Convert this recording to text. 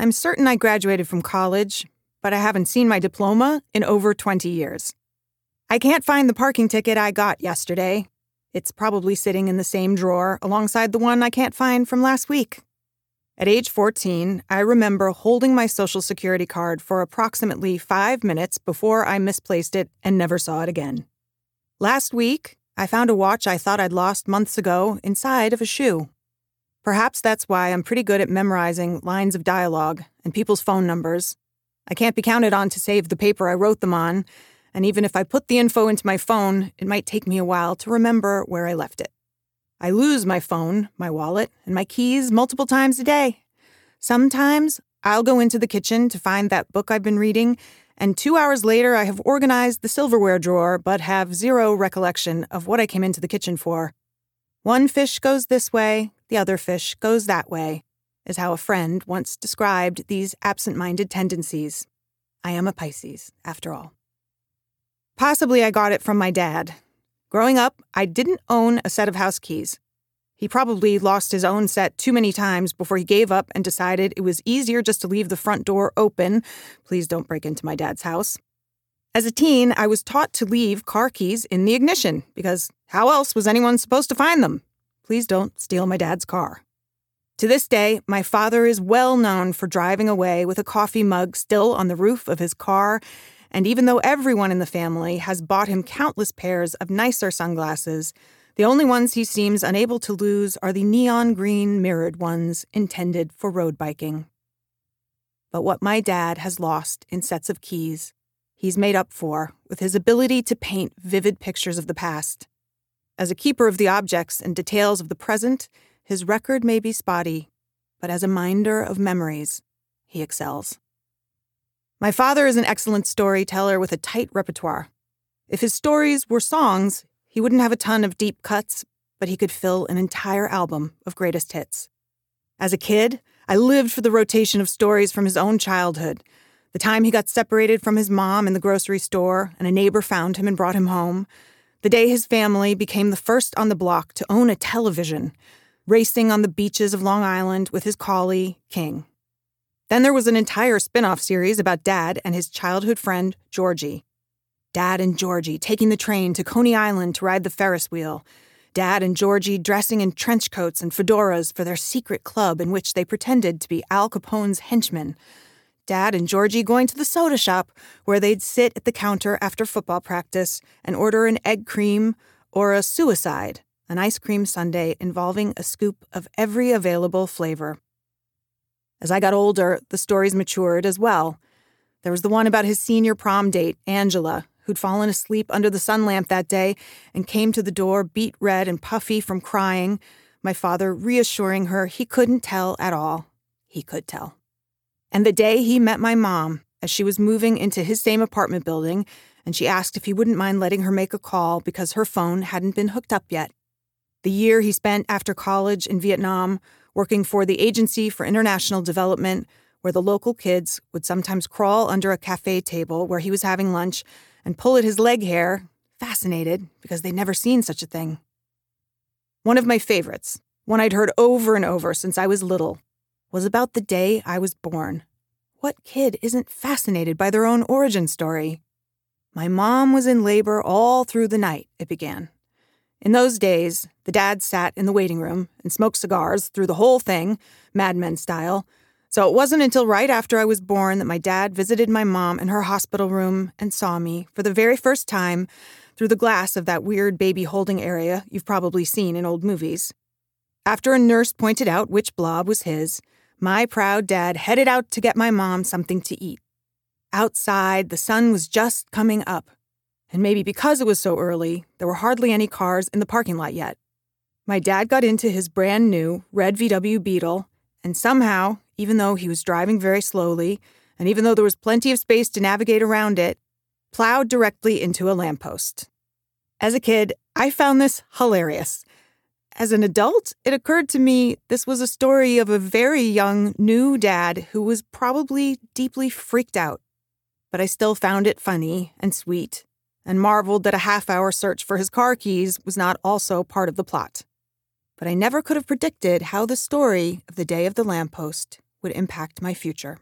I'm certain I graduated from college, but I haven't seen my diploma in over 20 years. I can't find the parking ticket I got yesterday. It's probably sitting in the same drawer alongside the one I can't find from last week. At age 14, I remember holding my Social Security card for approximately five minutes before I misplaced it and never saw it again. Last week, I found a watch I thought I'd lost months ago inside of a shoe. Perhaps that's why I'm pretty good at memorizing lines of dialogue and people's phone numbers. I can't be counted on to save the paper I wrote them on, and even if I put the info into my phone, it might take me a while to remember where I left it. I lose my phone, my wallet, and my keys multiple times a day. Sometimes I'll go into the kitchen to find that book I've been reading, and two hours later I have organized the silverware drawer but have zero recollection of what I came into the kitchen for. One fish goes this way, the other fish goes that way, is how a friend once described these absent minded tendencies. I am a Pisces, after all. Possibly I got it from my dad, Growing up, I didn't own a set of house keys. He probably lost his own set too many times before he gave up and decided it was easier just to leave the front door open. Please don't break into my dad's house. As a teen, I was taught to leave car keys in the ignition because how else was anyone supposed to find them? Please don't steal my dad's car. To this day, my father is well known for driving away with a coffee mug still on the roof of his car and even though everyone in the family has bought him countless pairs of nicer sunglasses, the only ones he seems unable to lose are the neon green mirrored ones intended for road biking. But what my dad has lost in sets of keys, he's made up for with his ability to paint vivid pictures of the past. As a keeper of the objects and details of the present, his record may be spotty, but as a minder of memories, he excels. My father is an excellent storyteller with a tight repertoire. If his stories were songs, he wouldn't have a ton of deep cuts, but he could fill an entire album of greatest hits. As a kid, I lived for the rotation of stories from his own childhood. The time he got separated from his mom in the grocery store and a neighbor found him and brought him home. The day his family became the first on the block to own a television, racing on the beaches of Long Island with his collie, King. Then there was an entire spin off series about Dad and his childhood friend, Georgie. Dad and Georgie taking the train to Coney Island to ride the Ferris wheel. Dad and Georgie dressing in trench coats and fedoras for their secret club in which they pretended to be Al Capone's henchmen. Dad and Georgie going to the soda shop where they'd sit at the counter after football practice and order an egg cream or a suicide, an ice cream sundae involving a scoop of every available flavor. As I got older, the stories matured as well. There was the one about his senior prom date, Angela, who'd fallen asleep under the sun lamp that day and came to the door beet red and puffy from crying, my father reassuring her he couldn't tell at all. He could tell. And the day he met my mom as she was moving into his same apartment building, and she asked if he wouldn't mind letting her make a call because her phone hadn't been hooked up yet. The year he spent after college in Vietnam working for the Agency for International Development, where the local kids would sometimes crawl under a cafe table where he was having lunch and pull at his leg hair, fascinated because they'd never seen such a thing. One of my favorites, one I'd heard over and over since I was little, was about the day I was born. What kid isn't fascinated by their own origin story? My mom was in labor all through the night, it began. In those days, the dad sat in the waiting room and smoked cigars through the whole thing, Mad Men style. So it wasn't until right after I was born that my dad visited my mom in her hospital room and saw me for the very first time through the glass of that weird baby holding area you've probably seen in old movies. After a nurse pointed out which blob was his, my proud dad headed out to get my mom something to eat. Outside, the sun was just coming up, and maybe because it was so early, there were hardly any cars in the parking lot yet. My dad got into his brand new red VW Beetle, and somehow, even though he was driving very slowly, and even though there was plenty of space to navigate around it, plowed directly into a lamppost. As a kid, I found this hilarious. As an adult, it occurred to me this was a story of a very young, new dad who was probably deeply freaked out. But I still found it funny and sweet and marveled that a half hour search for his car keys was not also part of the plot. But I never could have predicted how the story of the day of the lamppost would impact my future.